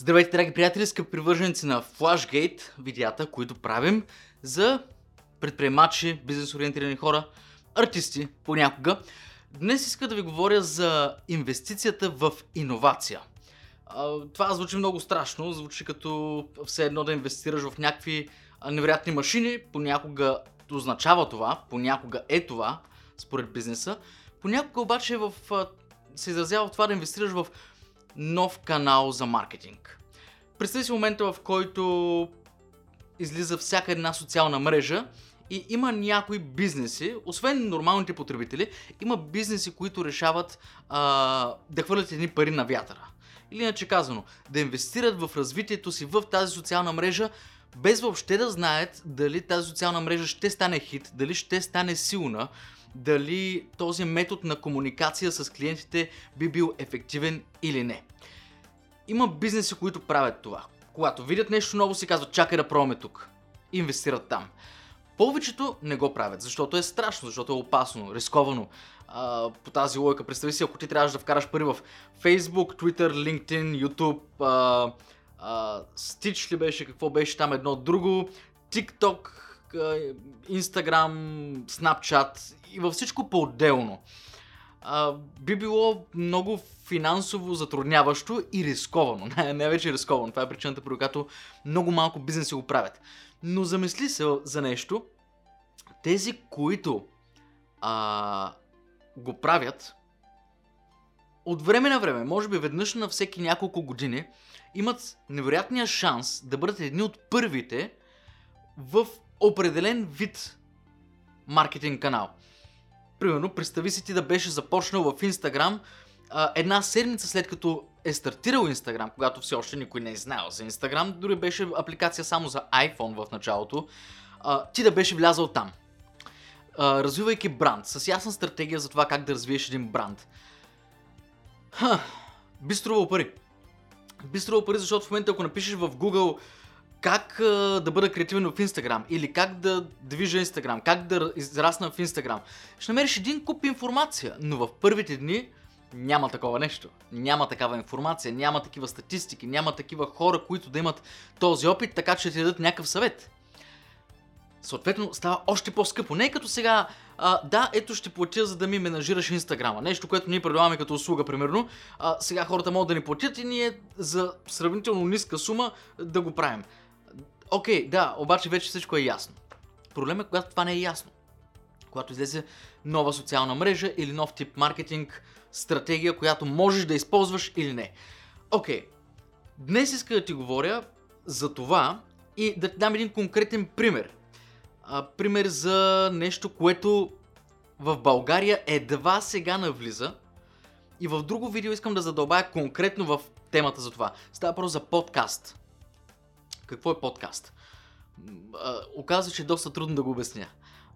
Здравейте, драги приятели, скъпи привърженици на Flashgate, видеята, които правим за предприемачи, бизнес-ориентирани хора, артисти понякога. Днес иска да ви говоря за инвестицията в иновация. Това звучи много страшно, звучи като все едно да инвестираш в някакви невероятни машини, понякога означава това, понякога е това, според бизнеса, понякога обаче в, се изразява в това да инвестираш в нов канал за маркетинг. Представи си момента, в който излиза всяка една социална мрежа и има някои бизнеси, освен нормалните потребители, има бизнеси, които решават а, да хвърлят едни пари на вятъра. Или иначе казано, да инвестират в развитието си в тази социална мрежа, без въобще да знаят дали тази социална мрежа ще стане хит, дали ще стане силна, дали този метод на комуникация с клиентите би бил ефективен или не. Има бизнеси, които правят това. Когато видят нещо ново, си казват, чакай да пробваме тук. Инвестират там. Повечето не го правят, защото е страшно, защото е опасно, рисковано. А, по тази логика, представи си, ако ти трябваш да вкараш пари в Facebook, Twitter, LinkedIn, YouTube, а, а, Stitch ли беше, какво беше там едно друго, TikTok, Instagram, Snapchat и във всичко по-отделно. Би било много финансово затрудняващо и рисковано. Не, не вече рисковано. Това е причината, при която много малко бизнеси го правят. Но замисли се за нещо. Тези, които а, го правят, от време на време, може би веднъж на всеки няколко години, имат невероятния шанс да бъдат едни от първите в определен вид маркетинг канал. Примерно, представи си ти да беше започнал в а, една седмица след като е стартирал Instagram, когато все още никой не е знаел за Instagram, дори беше апликация само за iPhone в началото, а, ти да беше влязал там. А, развивайки бранд, с ясна стратегия за това как да развиеш един бранд. Ха, би струвал пари. Би струвал пари, защото в момента ако напишеш в Google как а, да бъда креативен в Instagram или как да движа Instagram, как да израсна в Instagram, ще намериш един куп информация, но в първите дни няма такова нещо. Няма такава информация, няма такива статистики, няма такива хора, които да имат този опит, така че ти дадат някакъв съвет. Съответно, става още по-скъпо. Не е като сега, а, да, ето ще платя, за да ми менажираш Инстаграма. Нещо, което ние предлагаме като услуга, примерно. А, сега хората могат да ни платят и ние за сравнително ниска сума да го правим. Окей, okay, да, обаче вече всичко е ясно. Проблемът е, когато това не е ясно. Когато излезе нова социална мрежа или нов тип маркетинг, стратегия, която можеш да използваш или не. Окей, okay. днес иска да ти говоря за това и да ти дам един конкретен пример. А, пример за нещо, което в България едва сега навлиза. И в друго видео искам да задълбая конкретно в темата за това. Става просто за подкаст. Какво е подкаст? Оказва че е доста трудно да го обясня.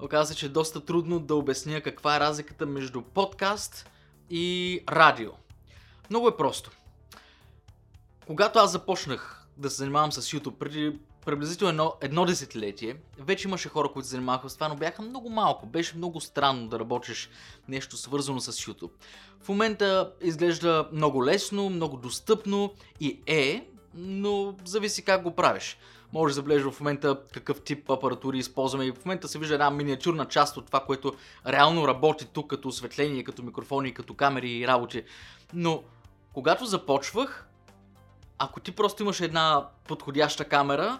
Оказва че е доста трудно да обясня каква е разликата между подкаст и радио. Много е просто. Когато аз започнах да се занимавам с YouTube преди приблизително едно, едно десетилетие, вече имаше хора, които се занимаваха с това, но бяха много малко. Беше много странно да работиш нещо свързано с YouTube. В момента изглежда много лесно, много достъпно и е, но зависи как го правиш. Може да забележиш в момента какъв тип апаратури използваме и в момента се вижда една миниатюрна част от това, което реално работи тук като осветление, като микрофони, като камери и работи. Но когато започвах, ако ти просто имаш една подходяща камера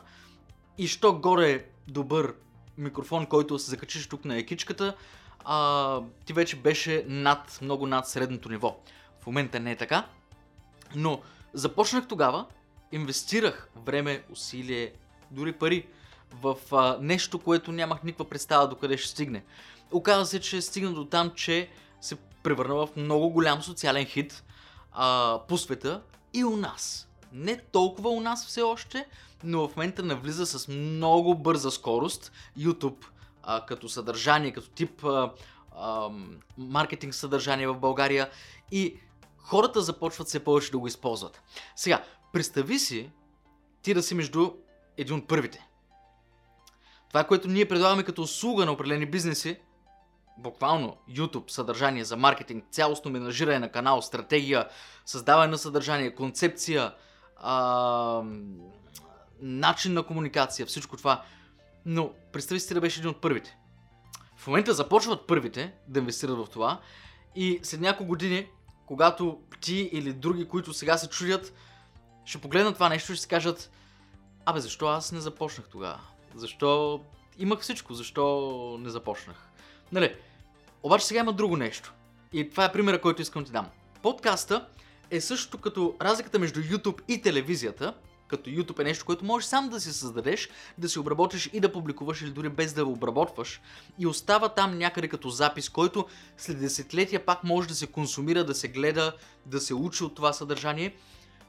и що горе добър микрофон, който се закачиш тук на екичката, а, ти вече беше над, много над средното ниво. В момента не е така, но започнах тогава инвестирах време, усилие, дори пари в а, нещо, което нямах никаква представа до къде ще стигне. Оказва се, че стигна до там, че се превърна в много голям социален хит а, по света и у нас. Не толкова у нас все още, но в момента навлиза с много бърза скорост YouTube а, като съдържание, като тип а, а, маркетинг съдържание в България и хората започват все повече да го използват. Сега, Представи си ти да си между един от първите. Това, което ние предлагаме като услуга на определени бизнеси, буквално YouTube, съдържание за маркетинг, цялостно менажиране на канал, стратегия, създаване на съдържание, концепция, а, начин на комуникация, всичко това. Но представи си да беше един от първите. В момента започват първите да инвестират в това и след няколко години, когато ти или други, които сега се чудят, ще погледнат това нещо и ще си кажат Абе, защо аз не започнах тогава? Защо имах всичко? Защо не започнах? Нали? Обаче сега има друго нещо. И това е примера, който искам ти дам. Подкаста е също като разликата между YouTube и телевизията, като YouTube е нещо, което можеш сам да си създадеш, да си обработиш и да публикуваш или дори без да обработваш и остава там някъде като запис, който след десетилетия пак може да се консумира, да се гледа, да се учи от това съдържание.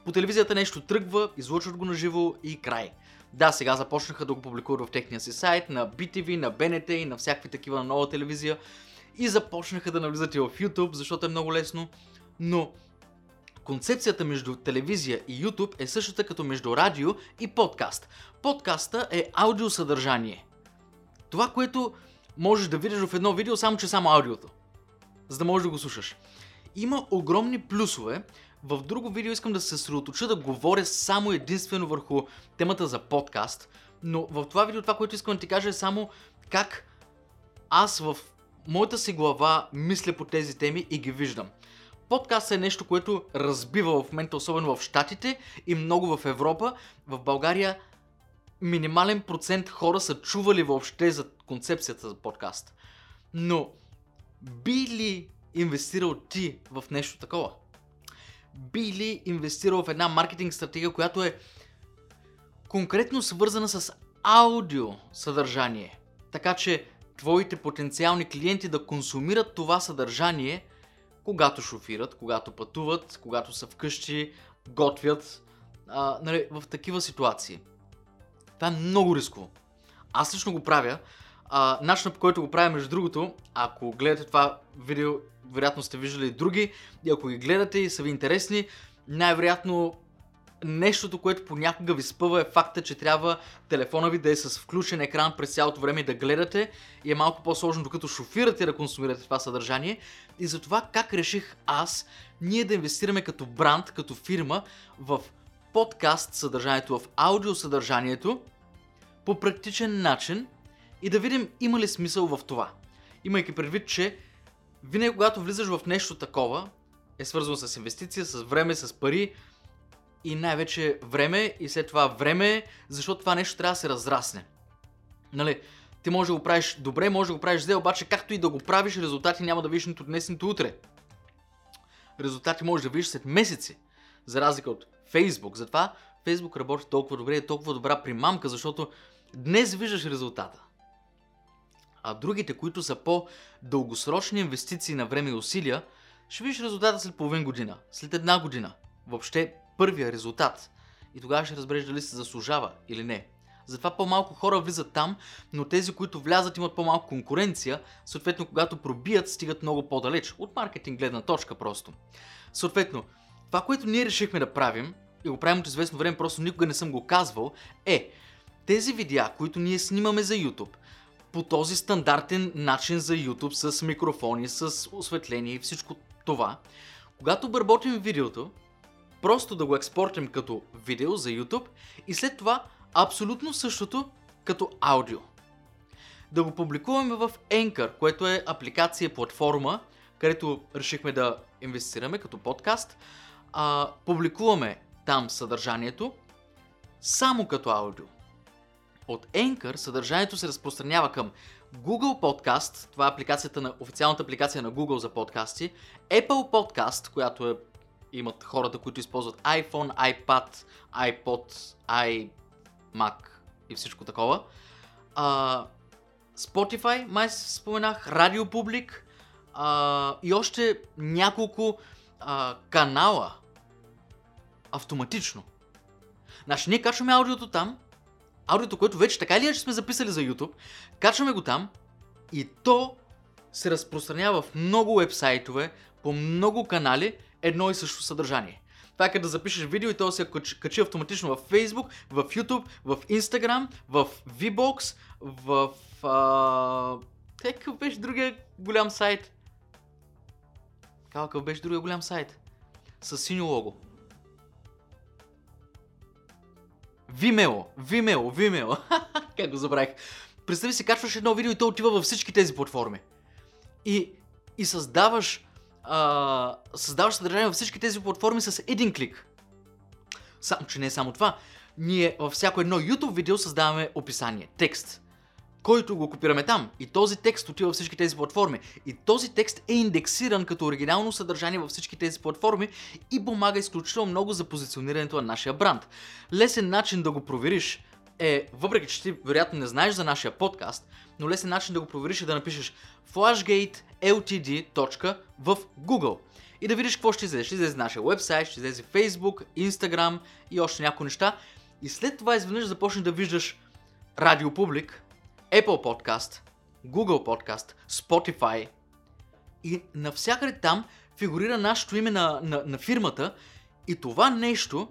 По телевизията нещо тръгва, излъчват го на живо и край. Да, сега започнаха да го публикуват в техния си сайт, на BTV, на BNT и на всякакви такива на нова телевизия. И започнаха да навлизат и в YouTube, защото е много лесно. Но концепцията между телевизия и YouTube е същата като между радио и подкаст. Подкаста е аудиосъдържание. Това, което можеш да видиш в едно видео, само че само аудиото. За да можеш да го слушаш. Има огромни плюсове. В друго видео искам да се съсредоточа да говоря само единствено върху темата за подкаст. Но в това видео това, което искам да ти кажа е само как аз в моята си глава мисля по тези теми и ги виждам. Подкаст е нещо, което разбива в момента, особено в Штатите и много в Европа. В България минимален процент хора са чували въобще за концепцията за подкаст. Но би ли инвестирал ти в нещо такова? Би ли инвестирал в една маркетинг стратегия, която е конкретно свързана с аудио съдържание? Така че твоите потенциални клиенти да консумират това съдържание, когато шофират, когато пътуват, когато са вкъщи, готвят, а, нали, в такива ситуации. Това е много рисково. Аз лично го правя. Начинът по който го правя, между другото, ако гледате това видео, вероятно сте виждали и други, и ако ги гледате и са ви интересни, най-вероятно Нещото, което понякога ви спъва е факта, че трябва телефона ви да е с включен екран през цялото време да гледате и е малко по-сложно докато шофирате да консумирате това съдържание. И затова как реших аз ние да инвестираме като бранд, като фирма в подкаст съдържанието, в аудио съдържанието по практичен начин и да видим има ли смисъл в това. Имайки предвид, че винаги когато влизаш в нещо такова, е свързано с инвестиция, с време, с пари, и най-вече време и след това време, защото това нещо трябва да се разрасне. Нали, ти може да го правиш добре, може да го правиш зле, обаче както и да го правиш, резултати няма да видиш нито днес, нито утре. Резултати може да видиш след месеци, за разлика от Facebook. Затова Facebook работи толкова добре и е толкова добра примамка, защото днес виждаш резултата. А другите, които са по-дългосрочни инвестиции на време и усилия, ще видиш резултата след половин година, след една година. Въобще първия резултат. И тогава ще разбереш дали се заслужава или не. Затова по-малко хора влизат там, но тези, които влязат, имат по-малко конкуренция, съответно, когато пробият, стигат много по-далеч. От маркетинг гледна точка просто. Съответно, това, което ние решихме да правим, и го правим от известно време, просто никога не съм го казвал, е тези видеа, които ние снимаме за YouTube, по този стандартен начин за YouTube, с микрофони, с осветление и всичко това, когато обработим видеото, просто да го експортим като видео за YouTube и след това абсолютно същото като аудио. Да го публикуваме в Anchor, което е апликация, платформа, където решихме да инвестираме като подкаст. А, публикуваме там съдържанието само като аудио. От Anchor съдържанието се разпространява към Google Podcast, това е апликацията на, официалната апликация на Google за подкасти, Apple Podcast, която е имат хората, които използват iPhone, iPad, iPod, iMac и всичко такова. А, Spotify, май споменах, Radio Public а, и още няколко а, канала автоматично. Значи ние качваме аудиото там, аудиото, което вече така или иначе сме записали за YouTube, качваме го там и то се разпространява в много вебсайтове, по много канали едно и също съдържание. Това е като да запишеш видео и то се качи, автоматично в Facebook, в YouTube, в Instagram, в VBOX, в... А... Какъв беше другия голям сайт? Какъв беше другия голям сайт? С синьо лого. Vimeo, Vimeo, Vimeo. как го забравих. Представи си, качваш едно видео и то отива във всички тези платформи. И, и създаваш, а, създаваш съдържание във всички тези платформи с един клик. Само, че не е само това. Ние във всяко едно YouTube видео създаваме описание, текст който го копираме там. И този текст отива във всички тези платформи. И този текст е индексиран като оригинално съдържание във всички тези платформи и помага изключително много за позиционирането на нашия бранд. Лесен начин да го провериш е, въпреки че ти вероятно не знаеш за нашия подкаст, но лесен начин да го провериш е да напишеш flashgate ltd. в Google и да видиш какво ще излезе. Ще излезе нашия вебсайт, ще излезе Facebook, Instagram и още някои неща. И след това изведнъж започнеш да виждаш Радио Публик, Apple Podcast, Google Podcast, Spotify и навсякъде там фигурира нашето име на, на, на фирмата и това нещо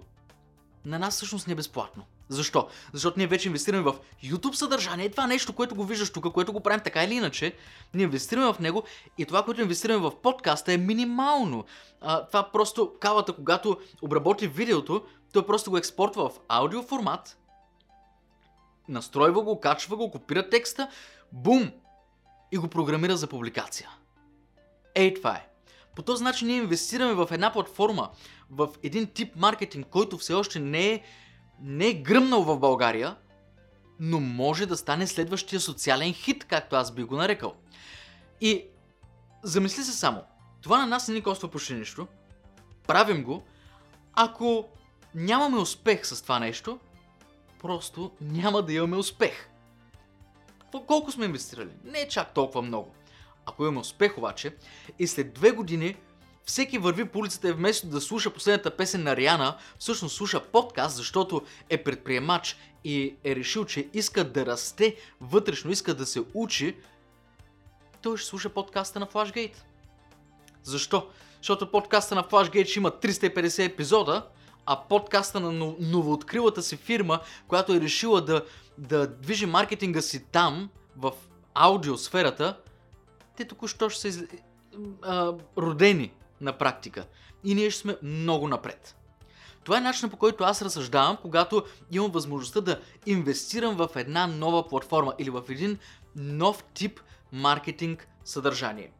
на нас всъщност не е безплатно. Защо? Защото ние вече инвестираме в YouTube съдържание. Това нещо, което го виждаш тук, което го правим така или иначе, ние инвестираме в него и това, което инвестираме в подкаста е минимално. А, това просто кавата, когато обработи видеото, той просто го експортва в аудио формат настройва го, качва го, копира текста, бум! И го програмира за публикация. Ей, това е. По този начин ние инвестираме в една платформа, в един тип маркетинг, който все още не е, не е гръмнал в България, но може да стане следващия социален хит, както аз би го нарекал. И замисли се само, това на нас не ни коства почти нищо, правим го, ако нямаме успех с това нещо, просто няма да имаме успех. Колко сме инвестирали? Не е чак толкова много. Ако имаме успех обаче и след две години всеки върви по улицата и вместо да слуша последната песен на Риана, всъщност слуша подкаст, защото е предприемач и е решил, че иска да расте вътрешно, иска да се учи, той ще слуша подкаста на Flashgate. Защо? Защото подкаста на Flashgate ще има 350 епизода, а подкаста на новооткрилата си фирма, която е решила да, да движи маркетинга си там, в аудиосферата, те току-що ще са из... а, родени на практика. И ние ще сме много напред. Това е начинът по който аз разсъждавам, когато имам възможността да инвестирам в една нова платформа или в един нов тип маркетинг съдържание.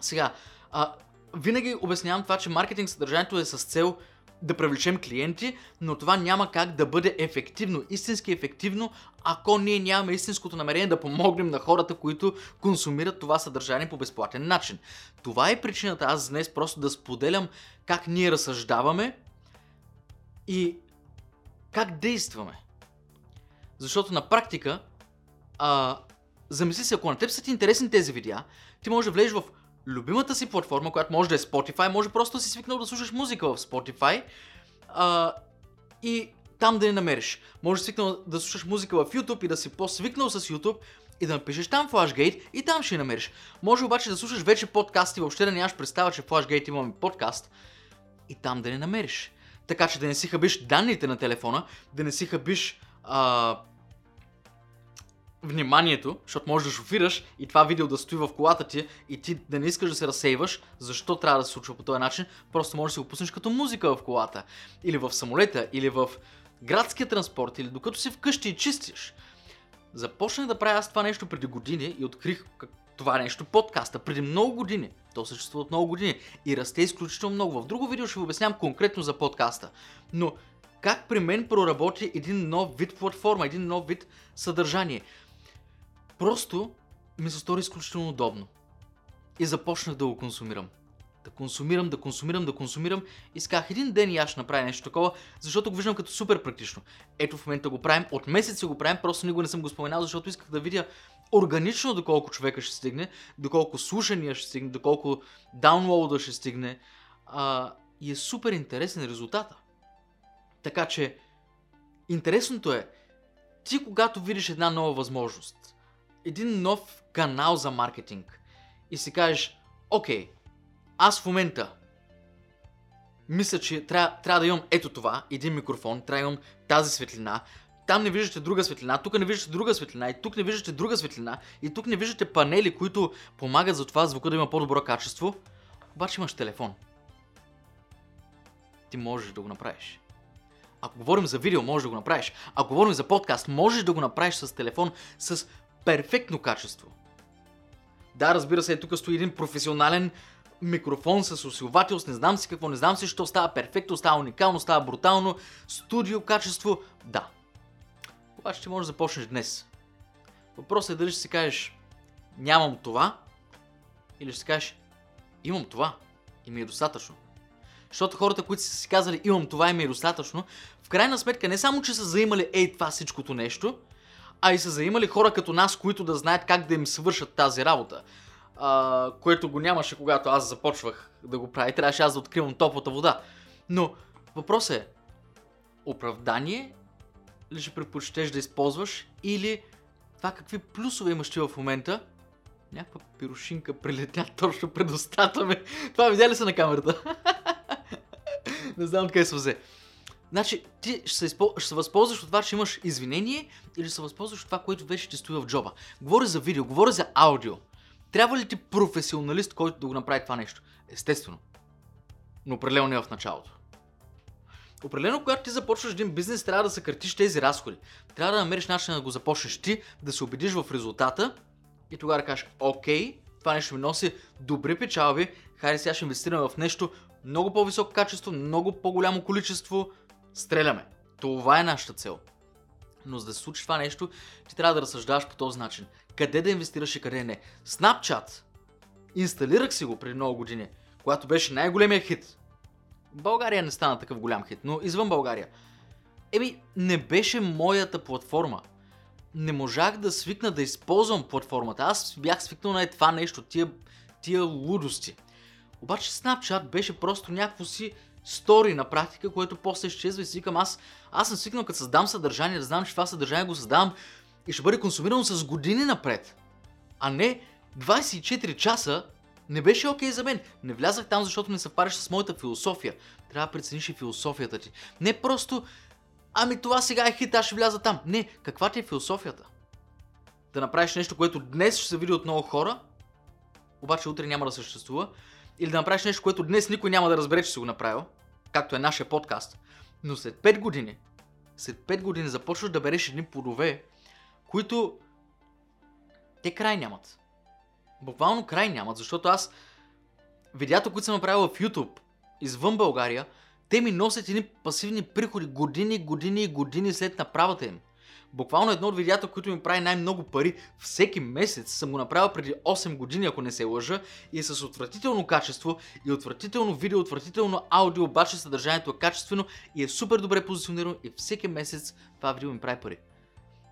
Сега, а, винаги обяснявам това, че маркетинг съдържанието е с цел да привлечем клиенти, но това няма как да бъде ефективно, истински ефективно, ако ние нямаме истинското намерение да помогнем на хората, които консумират това съдържание по безплатен начин. Това е причината аз днес просто да споделям как ние разсъждаваме и как действаме. Защото на практика, а, замисли се, ако на теб са ти интересни тези видеа, ти можеш да влезеш в любимата си платформа, която може да е Spotify, може просто да си свикнал да слушаш музика в Spotify а, и там да я намериш. Може да свикнал да слушаш музика в YouTube и да си по-свикнал с YouTube и да напишеш там Flashgate и там ще я намериш. Може обаче да слушаш вече подкасти, въобще да нямаш представа, че Flashgate имаме подкаст и там да не намериш. Така че да не си хабиш данните на телефона, да не си хабиш а, вниманието, защото можеш да шофираш и това видео да стои в колата ти и ти да не искаш да се разсейваш, защо трябва да се случва по този начин, просто можеш да си го пуснеш като музика в колата, или в самолета, или в градския транспорт, или докато си вкъщи и чистиш. Започнах да правя аз това нещо преди години и открих това нещо, подкаста, преди много години. То съществува от много години и расте изключително много. В друго видео ще ви обяснявам конкретно за подкаста. Но как при мен проработи един нов вид платформа, един нов вид съдържание. Просто ми се стори изключително удобно. И започнах да го консумирам. Да консумирам, да консумирам, да консумирам. И сказах един ден и аз ще направя нещо такова, защото го виждам като супер практично. Ето в момента го правим, от месеци го правим, просто никога не съм го споменал, защото исках да видя органично доколко човека ще стигне, доколко слушания ще стигне, доколко даунлоуда ще стигне. А, и е супер интересен резултата. Така че, интересното е, ти когато видиш една нова възможност, един нов канал за маркетинг и си кажеш, окей, аз в момента мисля, че трябва, трябва да имам ето това, един микрофон, трябва да имам тази светлина, там не виждате друга светлина, тук не виждате друга светлина, и тук не виждате друга светлина, и тук не виждате панели, които помагат за това звука да има по-добро качество, обаче имаш телефон. Ти можеш да го направиш. Ако говорим за видео, можеш да го направиш. Ако говорим за подкаст, можеш да го направиш с телефон с перфектно качество. Да, разбира се, тук стои един професионален микрофон с усилвател, с не знам си какво, не знам си, що става перфектно, става уникално, става брутално, студио качество, да. Обаче ти можеш да започнеш днес. Въпросът е дали ще си кажеш нямам това или ще си кажеш имам това и ми е достатъчно. Защото хората, които са си казали имам това и ми е достатъчно, в крайна сметка не само, че са заимали ей това всичкото нещо, а и са заимали хора като нас, които да знаят как да им свършат тази работа. А, което го нямаше, когато аз започвах да го правя. Трябваше аз да откривам топлата вода. Но въпросът е, оправдание ли ще предпочитеш да използваш или това какви плюсове имаш ти в момента, някаква пирошинка прилетя точно пред устата ми. Това видя ли се на камерата? Не знам откъде се взе. Значи, ти ще се, изпол... ще се възползваш от това, че имаш извинение или ще се възползваш от това, което вече ти стои в джоба. Говоря за видео, говоря за аудио. Трябва ли ти професионалист, който да го направи това нещо? Естествено. Но определено не в началото. Определено, когато ти започваш един бизнес, трябва да съкратиш тези разходи. Трябва да намериш начин да го започнеш ти, да се убедиш в резултата и тогава да кажеш, окей, това нещо ми носи добри печалби, хайде сега ще инвестираме в нещо много по-високо качество, много по-голямо количество, стреляме. Това е нашата цел. Но за да се случи това нещо, ти трябва да разсъждаваш по този начин. Къде да инвестираш и къде не. Snapchat. Инсталирах си го преди много години, когато беше най-големия хит. България не стана такъв голям хит, но извън България. Еми, не беше моята платформа. Не можах да свикна да използвам платформата. Аз бях свикнал на това нещо, тия, тия лудости. Обаче Snapchat беше просто някакво си стори на практика, което после изчезва и си викам аз, аз съм свикнал като създам съдържание, да знам, че това съдържание го създавам и ще бъде консумирано с години напред. А не 24 часа не беше окей okay за мен. Не влязах там, защото не съвпадаш с моята философия. Трябва да прецениш и философията ти. Не просто, ами това сега е хит, аз ще вляза там. Не, каква ти е философията? Да направиш нещо, което днес ще се види от много хора, обаче утре няма да съществува. Или да направиш нещо, което днес никой няма да разбере, че си го направил, както е нашия подкаст. Но след 5 години, след 5 години започваш да береш едни плодове, които те край нямат. Буквално край нямат, защото аз видеята, които съм направил в YouTube извън България, те ми носят едни пасивни приходи години, години и години след направата им. Буквално едно от видеята, които ми прави най-много пари всеки месец, съм го направил преди 8 години, ако не се лъжа, и е с отвратително качество, и отвратително видео, отвратително аудио, обаче съдържанието е качествено и е супер добре позиционирано и всеки месец това видео ми прави пари.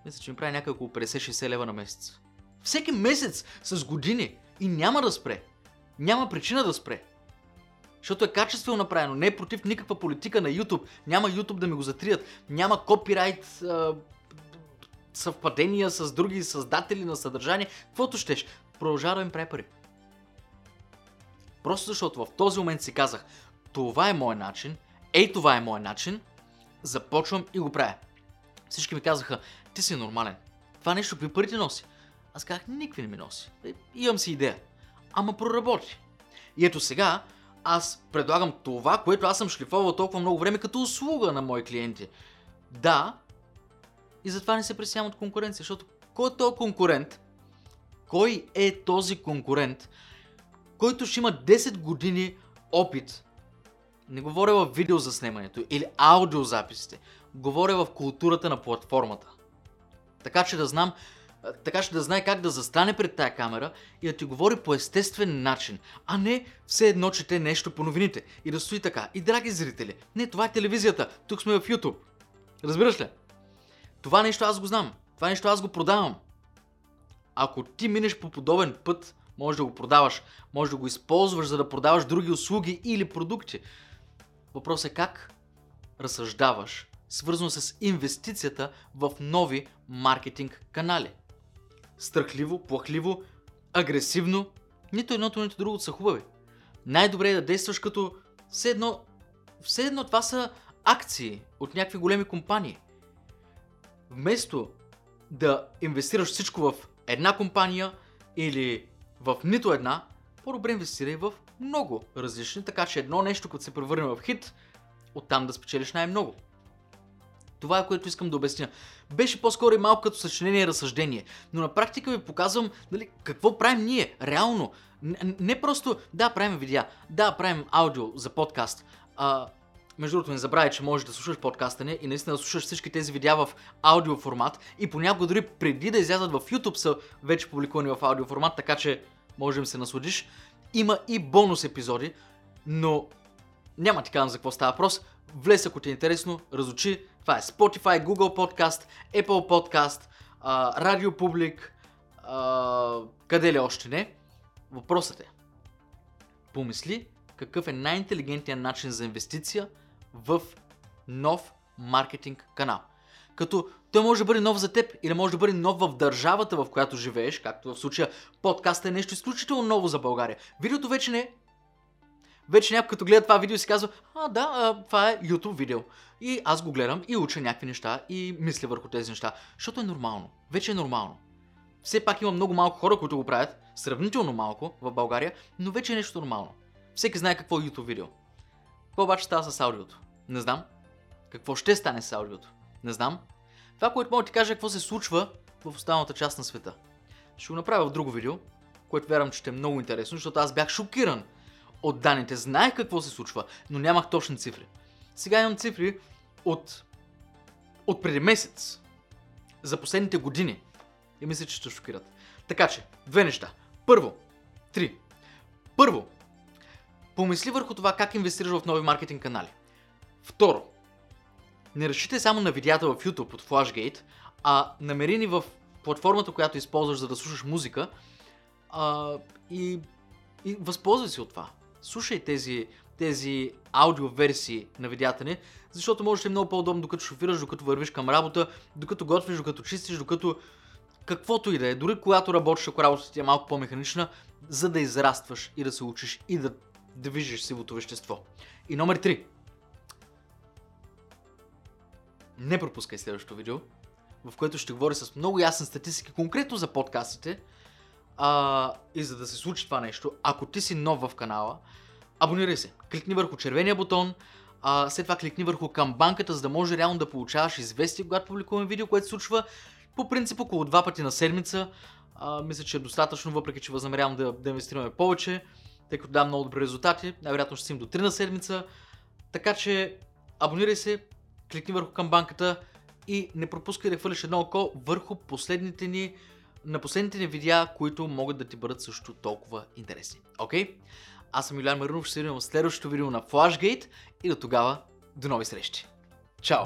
Мисля, че ми прави някакво 50-60 лева на месец. Всеки месец с години и няма да спре. Няма причина да спре. Защото е качествено направено, не е против никаква политика на YouTube. Няма YouTube да ми го затрият. Няма копирайт, съвпадения с други създатели на съдържание. Каквото щеш. Продължава да ми прави пари. Просто защото в този момент си казах, това е мой начин, ей това е мой начин, започвам и го правя. Всички ми казаха, ти си нормален. Това нещо какви пари ти носи? Аз казах, никакви не ми носи. Имам си идея. Ама проработи. И ето сега, аз предлагам това, което аз съм шлифовал толкова много време като услуга на мои клиенти. Да, и затова не се пресявам от конкуренция, защото кой е този конкурент? Кой е този конкурент, който ще има 10 години опит? Не говоря в видео за снимането или аудиозаписите. Говоря в културата на платформата. Така че да знам така ще да знае как да застане пред тая камера и да ти говори по естествен начин, а не все едно чете нещо по новините и да стои така. И драги зрители, не, това е телевизията, тук сме в YouTube. Разбираш ли? Това нещо аз го знам, това нещо аз го продавам. Ако ти минеш по подобен път, можеш да го продаваш, можеш да го използваш, за да продаваш други услуги или продукти. Въпросът е как разсъждаваш, свързано с инвестицията в нови маркетинг канали страхливо, плахливо, агресивно. Нито едното, нито другото са хубави. Най-добре е да действаш като все едно, все едно това са акции от някакви големи компании. Вместо да инвестираш всичко в една компания или в нито една, по-добре инвестирай в много различни, така че едно нещо, като се превърне в хит, оттам да спечелиш най-много. Това е което искам да обясня. Беше по-скоро и малко като съчинение и разсъждение, но на практика ви показвам нали, какво правим ние, реално. Не, не просто да правим видеа, да правим аудио за подкаст. А, между другото, не забравяй, че можеш да слушаш подкаста ни и наистина да слушаш всички тези видеа в аудио формат и понякога дори преди да излязат в YouTube са вече публикувани в аудио формат, така че можем да се насладиш. Има и бонус епизоди, но няма ти казвам за какво става въпрос. Влез ако ти е интересно, разучи. Това е Spotify, Google Podcast, Apple Podcast, Radio Public, къде ли още не. Въпросът е, помисли какъв е най-интелигентният начин за инвестиция в нов маркетинг канал. Като той може да бъде нов за теб или може да бъде нов в държавата, в която живееш, както в случая подкаст е нещо изключително ново за България. Видеото вече не е. Вече някой като гледа това видео си казва, а да, а, това е YouTube видео. И аз го гледам и уча някакви неща и мисля върху тези неща, защото е нормално. Вече е нормално. Все пак има много малко хора, които го правят, сравнително малко в България, но вече е нещо нормално. Всеки знае какво е YouTube видео. Какво обаче става с аудиото? Не знам. Какво ще стане с аудиото? Не знам. Това, което мога да ти кажа е какво се случва в останалата част на света. Ще го направя в друго видео, което вярвам, че ще е много интересно, защото аз бях шокиран от данните. Знаех какво се случва, но нямах точни цифри. Сега имам цифри от, от преди месец. За последните години. И мисля, че ще шокират. Така че, две неща. Първо, три. Първо, помисли върху това как инвестираш в нови маркетинг канали. Второ, не разчитай само на видеята в YouTube от Flashgate, а намери ни в платформата, която използваш за да слушаш музика а, и, и възползвай се от това. Слушай тези, тези аудиоверсии на видеята ни, защото може да е много по-удобно докато шофираш, докато вървиш към работа, докато готвиш, докато чистиш, докато каквото и да е. Дори когато работиш, ако работата ти е малко по-механична, за да израстваш и да се учиш и да движиш сивото вещество. И номер 3. Не пропускай следващото видео, в което ще говоря с много ясна статистика, конкретно за подкастите. А, и за да се случи това нещо, ако ти си нов в канала, абонирай се. Кликни върху червения бутон, а, след това кликни върху камбанката, за да може реално да получаваш известие, когато публикуваме видео, което се случва по принцип около два пъти на седмица. А, мисля, че е достатъчно, въпреки че възнамерявам да, да инвестираме повече, тъй като дам много добри резултати. Най-вероятно ще им до 3 на седмица. Така че абонирай се, кликни върху камбанката и не пропускай да хвърлиш едно око върху последните ни на последните ни видеа, които могат да ти бъдат също толкова интересни. Окей? Okay? Аз съм Юлиан Маринов, ще се видим в следващото видео на Flashgate и до тогава до нови срещи. Чао!